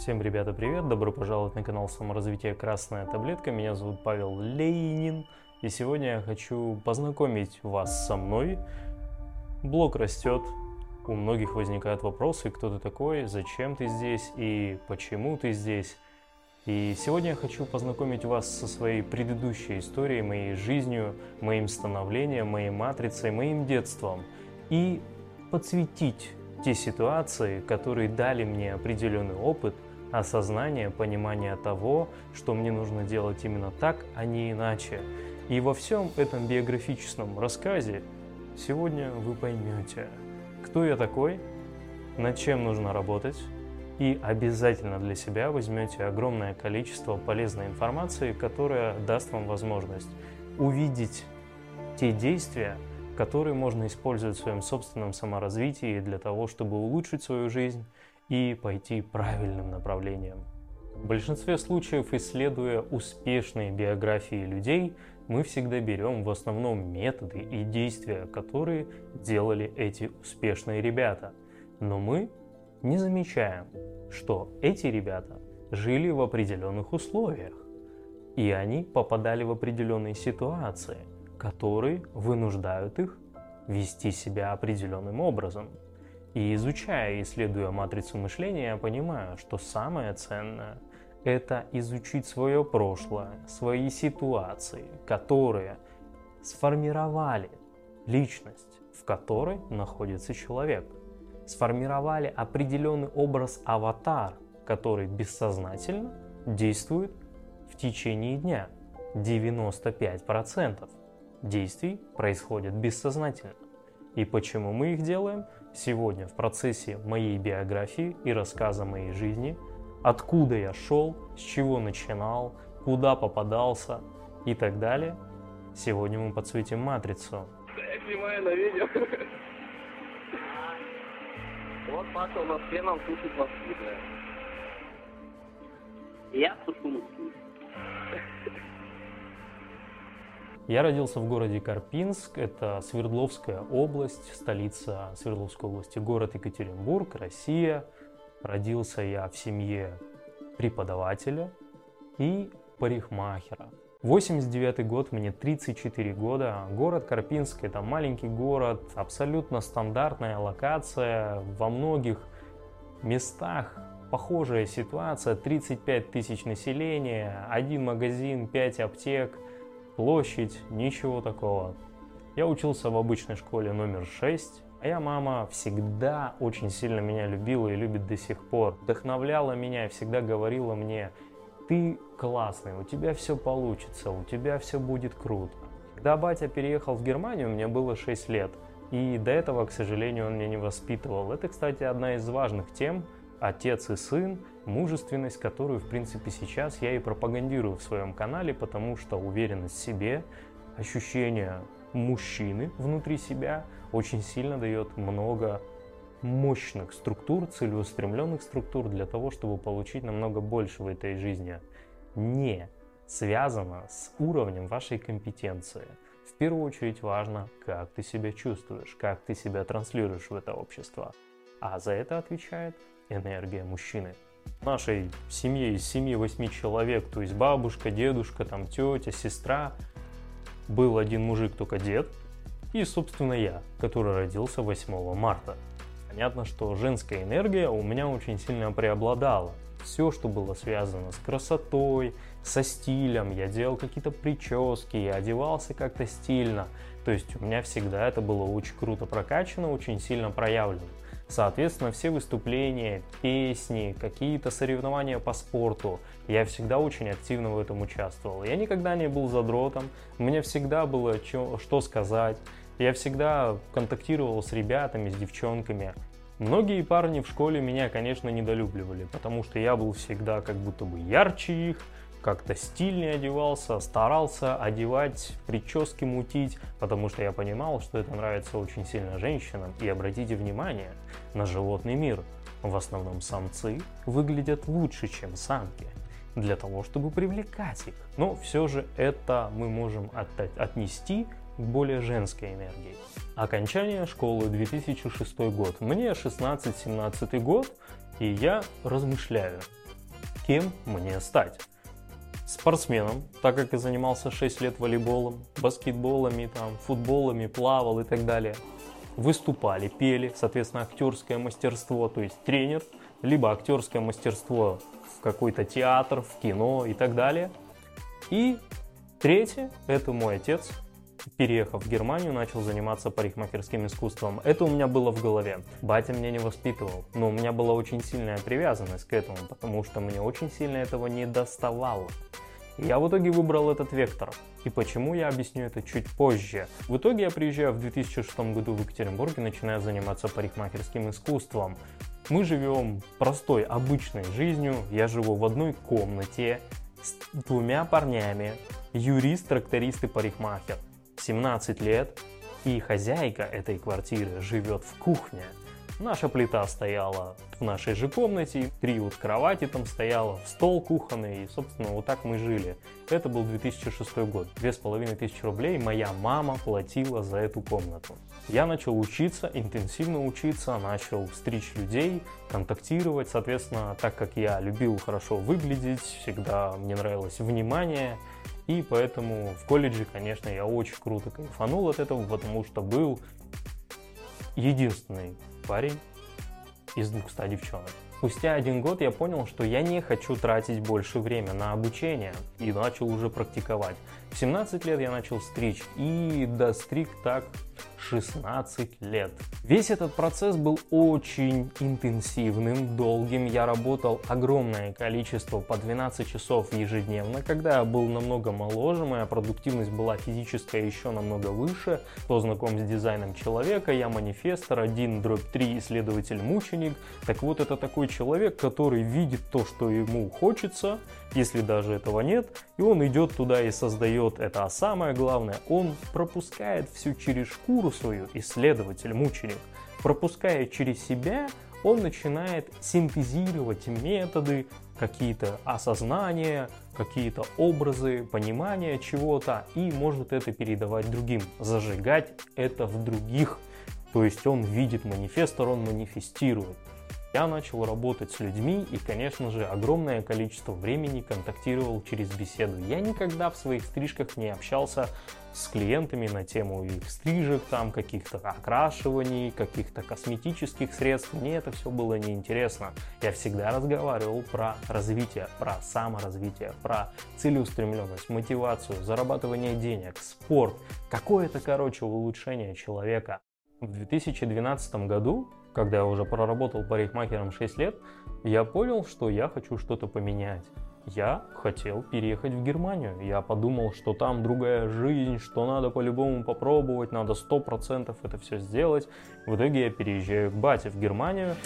Всем, ребята, привет! Добро пожаловать на канал саморазвития «Красная таблетка». Меня зовут Павел Ленин. И сегодня я хочу познакомить вас со мной. Блог растет. У многих возникают вопросы, кто ты такой, зачем ты здесь и почему ты здесь. И сегодня я хочу познакомить вас со своей предыдущей историей, моей жизнью, моим становлением, моей матрицей, моим детством. И подсветить те ситуации, которые дали мне определенный опыт – осознание, понимание того, что мне нужно делать именно так, а не иначе. И во всем этом биографическом рассказе сегодня вы поймете, кто я такой, над чем нужно работать, и обязательно для себя возьмете огромное количество полезной информации, которая даст вам возможность увидеть те действия, которые можно использовать в своем собственном саморазвитии для того, чтобы улучшить свою жизнь и пойти правильным направлением. В большинстве случаев, исследуя успешные биографии людей, мы всегда берем в основном методы и действия, которые делали эти успешные ребята. Но мы не замечаем, что эти ребята жили в определенных условиях, и они попадали в определенные ситуации, которые вынуждают их вести себя определенным образом – и изучая и исследуя матрицу мышления, я понимаю, что самое ценное – это изучить свое прошлое, свои ситуации, которые сформировали личность, в которой находится человек. Сформировали определенный образ аватар, который бессознательно действует в течение дня. 95% действий происходят бессознательно. И почему мы их делаем? Сегодня в процессе моей биографии и рассказа моей жизни, откуда я шел, с чего начинал, куда попадался и так далее, сегодня мы подсветим матрицу. Я снимаю на видео. Вот Паша у нас хреном слушает Москву, бля. Я слушаю Москву. Я родился в городе Карпинск, это Свердловская область, столица Свердловской области, город Екатеринбург, Россия. Родился я в семье преподавателя и парикмахера. 89 год, мне 34 года. Город Карпинск – это маленький город, абсолютно стандартная локация. Во многих местах похожая ситуация. 35 тысяч населения, один магазин, 5 аптек – площадь, ничего такого. Я учился в обычной школе номер 6, Моя мама всегда очень сильно меня любила и любит до сих пор. Вдохновляла меня и всегда говорила мне, ты классный, у тебя все получится, у тебя все будет круто. Когда батя переехал в Германию, мне было 6 лет. И до этого, к сожалению, он меня не воспитывал. Это, кстати, одна из важных тем, отец и сын, мужественность, которую, в принципе, сейчас я и пропагандирую в своем канале, потому что уверенность в себе, ощущение мужчины внутри себя очень сильно дает много мощных структур, целеустремленных структур для того, чтобы получить намного больше в этой жизни. Не связано с уровнем вашей компетенции. В первую очередь важно, как ты себя чувствуешь, как ты себя транслируешь в это общество. А за это отвечает энергия мужчины. Нашей семье из 7-8 человек, то есть бабушка, дедушка, там тетя, сестра, был один мужик, только дед, и, собственно, я, который родился 8 марта. Понятно, что женская энергия у меня очень сильно преобладала. Все, что было связано с красотой, со стилем, я делал какие-то прически, я одевался как-то стильно. То есть у меня всегда это было очень круто прокачано, очень сильно проявлено. Соответственно, все выступления, песни, какие-то соревнования по спорту, я всегда очень активно в этом участвовал. Я никогда не был задротом, мне всегда было что сказать, я всегда контактировал с ребятами, с девчонками. Многие парни в школе меня, конечно, недолюбливали, потому что я был всегда как будто бы ярче их, как-то стильнее одевался, старался одевать, прически мутить, потому что я понимал, что это нравится очень сильно женщинам. И обратите внимание на животный мир. В основном самцы выглядят лучше, чем самки для того, чтобы привлекать их. Но все же это мы можем от отнести к более женской энергии. Окончание школы 2006 год. Мне 16-17 год, и я размышляю, кем мне стать. Спортсменом, так как я занимался 6 лет волейболом, баскетболами, там, футболами, плавал и так далее. Выступали, пели, соответственно, актерское мастерство, то есть тренер, либо актерское мастерство в какой-то театр, в кино и так далее. И третье, это мой отец, переехав в Германию, начал заниматься парикмахерским искусством. Это у меня было в голове. Батя меня не воспитывал, но у меня была очень сильная привязанность к этому, потому что мне очень сильно этого не доставало. Я в итоге выбрал этот вектор. И почему, я объясню это чуть позже. В итоге я приезжаю в 2006 году в Екатеринбург и начинаю заниматься парикмахерским искусством. Мы живем простой, обычной жизнью. Я живу в одной комнате с двумя парнями. Юрист, тракторист и парикмахер. 17 лет, и хозяйка этой квартиры живет в кухне. Наша плита стояла в нашей же комнате, три вот кровати там стояло, стол кухонный, и, собственно, вот так мы жили. Это был 2006 год. Две с половиной тысячи рублей моя мама платила за эту комнату. Я начал учиться, интенсивно учиться, начал стричь людей, контактировать, соответственно, так как я любил хорошо выглядеть, всегда мне нравилось внимание, и поэтому в колледже, конечно, я очень круто кайфанул от этого, потому что был единственный парень из 200 девчонок. Спустя один год я понял, что я не хочу тратить больше время на обучение и начал уже практиковать. В 17 лет я начал стричь и достриг так 16 лет. Весь этот процесс был очень интенсивным, долгим. Я работал огромное количество, по 12 часов ежедневно. Когда я был намного моложе, моя продуктивность была физическая еще намного выше. Кто знаком с дизайном человека, я манифестор, 1 дробь 3 исследователь-мученик. Так вот, это такой человек, который видит то, что ему хочется, если даже этого нет, и он идет туда и создает это. А самое главное, он пропускает все через шкуру свою, исследователь, мученик, пропуская через себя, он начинает синтезировать методы, какие-то осознания, какие-то образы, понимания чего-то и может это передавать другим, зажигать это в других. То есть он видит манифестор, он манифестирует. Я начал работать с людьми и, конечно же, огромное количество времени контактировал через беседу. Я никогда в своих стрижках не общался с клиентами на тему их стрижек, там каких-то окрашиваний, каких-то косметических средств. Мне это все было неинтересно. Я всегда разговаривал про развитие, про саморазвитие, про целеустремленность, мотивацию, зарабатывание денег, спорт, какое-то, короче, улучшение человека. В 2012 году когда я уже проработал парикмахером 6 лет, я понял, что я хочу что-то поменять. Я хотел переехать в Германию. Я подумал, что там другая жизнь, что надо по-любому попробовать, надо 100% это все сделать. В итоге я переезжаю к бате в Германию.